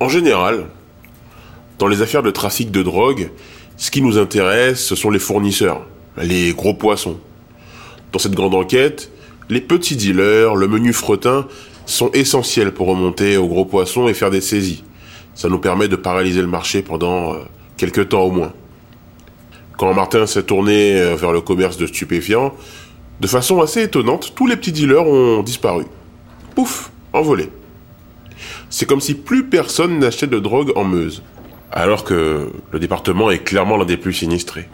En général, dans les affaires de trafic de drogue, ce qui nous intéresse, ce sont les fournisseurs, les gros poissons. Dans cette grande enquête, les petits dealers, le menu fretin, sont essentiels pour remonter aux gros poissons et faire des saisies. Ça nous permet de paralyser le marché pendant euh, quelques temps au moins. Quand Martin s'est tourné euh, vers le commerce de stupéfiants, de façon assez étonnante, tous les petits dealers ont disparu. Pouf, envolé. C'est comme si plus personne n'achetait de drogue en Meuse, alors que le département est clairement l'un des plus sinistrés.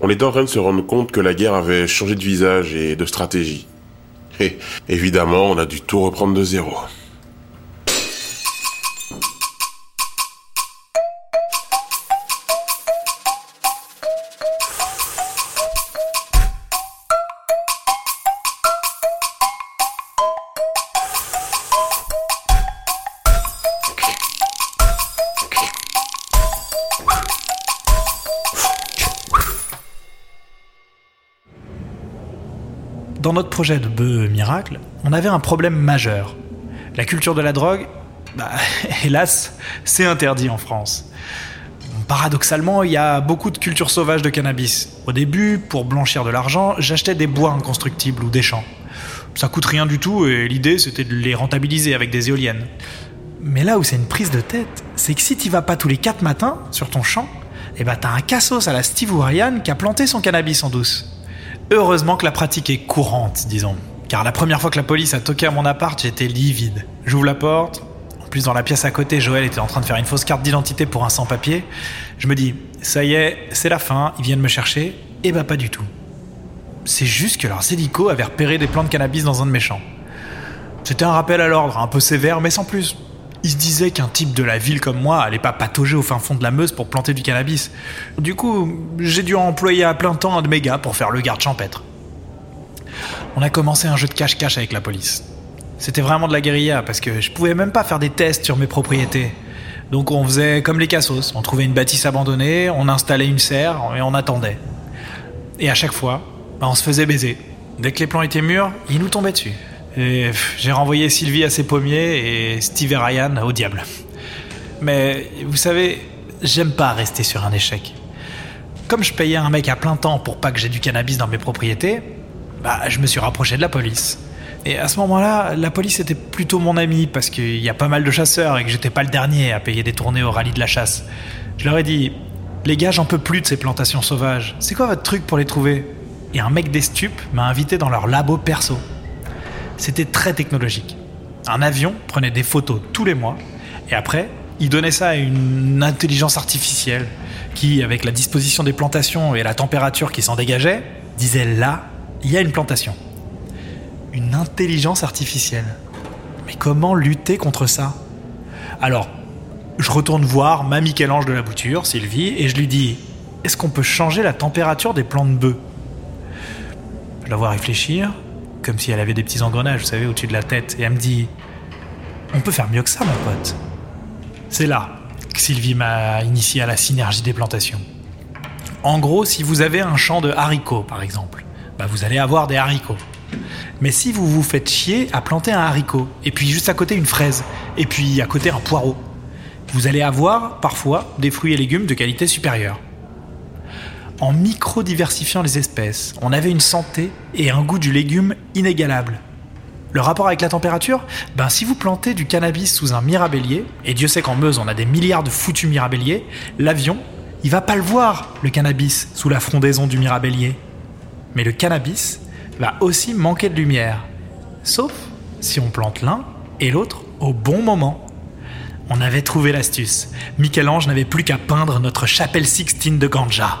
On est en train de se rendre compte que la guerre avait changé de visage et de stratégie. Et évidemment, on a dû tout reprendre de zéro. Notre projet de bœuf miracle, on avait un problème majeur. La culture de la drogue, bah, hélas, c'est interdit en France. Paradoxalement, il y a beaucoup de culture sauvage de cannabis. Au début, pour blanchir de l'argent, j'achetais des bois inconstructibles ou des champs. Ça coûte rien du tout et l'idée c'était de les rentabiliser avec des éoliennes. Mais là où c'est une prise de tête, c'est que si tu vas pas tous les 4 matins sur ton champ, eh ben t'as un cassos à la Steve Ryan qui a planté son cannabis en douce. Heureusement que la pratique est courante, disons. Car la première fois que la police a toqué à mon appart, j'étais livide. J'ouvre la porte. En plus, dans la pièce à côté, Joël était en train de faire une fausse carte d'identité pour un sans-papier. Je me dis, ça y est, c'est la fin, ils viennent me chercher. Et bah, pas du tout. C'est juste que leurs hélicos avaient repéré des plants de cannabis dans un de mes champs. C'était un rappel à l'ordre, un peu sévère, mais sans plus. Ils se disaient qu'un type de la ville comme moi allait pas patauger au fin fond de la Meuse pour planter du cannabis. Du coup, j'ai dû employer à plein temps un de mes gars pour faire le garde champêtre. On a commencé un jeu de cache-cache avec la police. C'était vraiment de la guérilla parce que je pouvais même pas faire des tests sur mes propriétés. Donc on faisait comme les cassos. On trouvait une bâtisse abandonnée, on installait une serre et on attendait. Et à chaque fois, bah, on se faisait baiser. Dès que les plans étaient mûrs, ils nous tombaient dessus. J'ai renvoyé Sylvie à ses pommiers et Steve et Ryan au diable. Mais vous savez, j'aime pas rester sur un échec. Comme je payais un mec à plein temps pour pas que j'ai du cannabis dans mes propriétés, bah, je me suis rapproché de la police. Et à ce moment-là, la police était plutôt mon ami parce qu'il y a pas mal de chasseurs et que j'étais pas le dernier à payer des tournées au rallye de la chasse. Je leur ai dit, les gars, j'en peux plus de ces plantations sauvages. C'est quoi votre truc pour les trouver? Et un mec des stupes m'a invité dans leur labo perso. C'était très technologique. Un avion prenait des photos tous les mois et après, il donnait ça à une intelligence artificielle qui, avec la disposition des plantations et la température qui s'en dégageait, disait là, il y a une plantation. Une intelligence artificielle. Mais comment lutter contre ça? Alors, je retourne voir ma Michel-Ange de la bouture, Sylvie, et je lui dis Est-ce qu'on peut changer la température des plants de bœufs? Je la vois réfléchir, comme si elle avait des petits engrenages, vous savez, au-dessus de la tête, et elle me dit On peut faire mieux que ça, mon pote. C'est là que Sylvie m'a initié à la synergie des plantations. En gros, si vous avez un champ de haricots, par exemple, bah vous allez avoir des haricots. Mais si vous vous faites chier à planter un haricot, et puis juste à côté une fraise, et puis à côté un poireau, vous allez avoir parfois des fruits et légumes de qualité supérieure. En micro-diversifiant les espèces, on avait une santé et un goût du légume inégalables. Le rapport avec la température? Ben si vous plantez du cannabis sous un mirabellier, et Dieu sait qu'en Meuse on a des milliards de foutus mirabelliers, l'avion, il va pas le voir, le cannabis, sous la frondaison du mirabellier. Mais le cannabis va aussi manquer de lumière. Sauf si on plante l'un et l'autre au bon moment. On avait trouvé l'astuce. Michel-Ange n'avait plus qu'à peindre notre chapelle Sixtine de Ganja.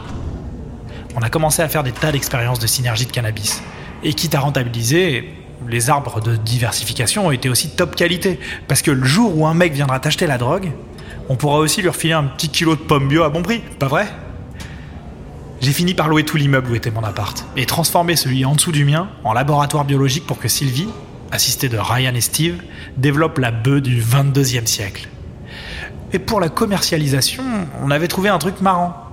On a commencé à faire des tas d'expériences de synergie de cannabis. Et quitte à rentabiliser, les arbres de diversification ont été aussi top qualité. Parce que le jour où un mec viendra t'acheter la drogue, on pourra aussi lui refiler un petit kilo de pommes bio à bon prix, pas vrai? J'ai fini par louer tout l'immeuble où était mon appart et transformer celui en dessous du mien en laboratoire biologique pour que Sylvie, assistée de Ryan et Steve, développe la bœuf du 22e siècle. Et pour la commercialisation, on avait trouvé un truc marrant.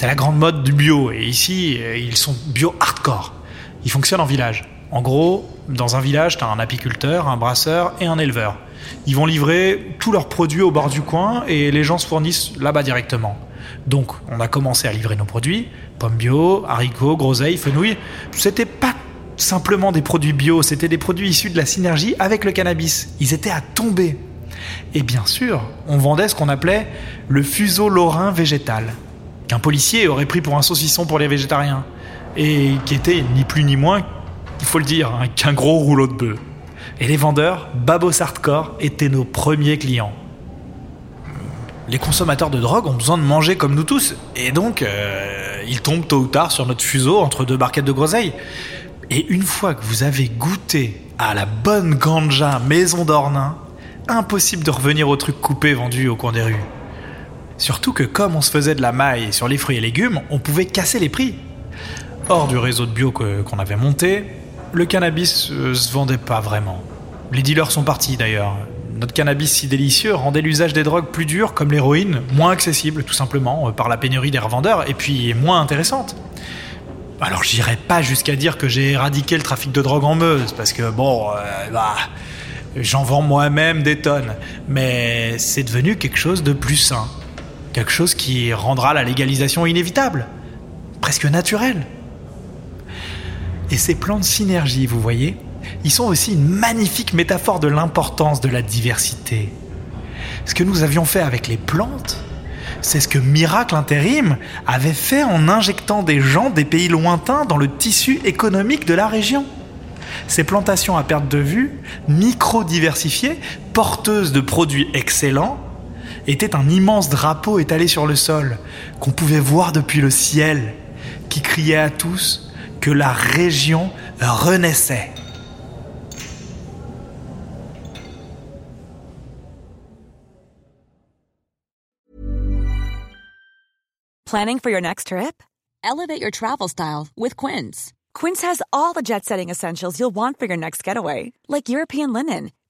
C'est la grande mode du bio et ici, ils sont bio hardcore. Ils fonctionnent en village. En gros, Dans un village, tu as un apiculteur, un brasseur et un éleveur. Ils vont livrer tous leurs produits au bord du coin et les gens se fournissent là-bas directement. Donc, on a commencé à livrer nos produits pommes bio, haricots, groseilles, fenouil. C'était pas simplement des produits bio, c'était des produits issus de la synergie avec le cannabis. Ils étaient à tomber. Et bien sûr, on vendait ce qu'on appelait le fuseau lorrain végétal, qu'un policier aurait pris pour un saucisson pour les végétariens, et qui était ni plus ni moins, il faut le dire, hein, qu'un gros rouleau de bœuf. Et les vendeurs, Babos Hardcore, étaient nos premiers clients. Les consommateurs de drogue ont besoin de manger comme nous tous, et donc euh, ils tombent tôt ou tard sur notre fuseau entre deux barquettes de groseilles. Et une fois que vous avez goûté à la bonne ganja maison d'Ornain, impossible de revenir au truc coupé vendu au coin des rues. Surtout que comme on se faisait de la maille sur les fruits et légumes, on pouvait casser les prix. Hors du réseau de bio qu'on avait monté, le cannabis euh, se vendait pas vraiment. Les dealers sont partis d'ailleurs. Notre cannabis si délicieux rendait l'usage des drogues plus dur, comme l'héroïne, moins accessible tout simplement, euh, par la pénurie des revendeurs, et puis moins intéressante. Alors j'irai pas jusqu'à dire que j'ai éradiqué le trafic de drogue en Meuse, parce que bon, euh, bah, j'en vends moi-même des tonnes, mais c'est devenu quelque chose de plus sain, quelque chose qui rendra la légalisation inévitable, presque naturelle. Et ces plans de synergie, vous voyez, ils sont aussi une magnifique métaphore de l'importance de la diversité. Ce que nous avions fait avec les plantes, c'est ce que Miracle Intérim avait fait en injectant des gens des pays lointains dans le tissu économique de la région. Ces plantations à perte de vue, micro-diversifiées, porteuses de produits excellents, étaient un immense drapeau étalé sur le sol, qu'on pouvait voir depuis le ciel, qui criait à tous que la région renaissait. Planning for your next trip? Elevate your travel style with Quince. Quince has all the jet setting essentials you'll want for your next getaway, like European linen,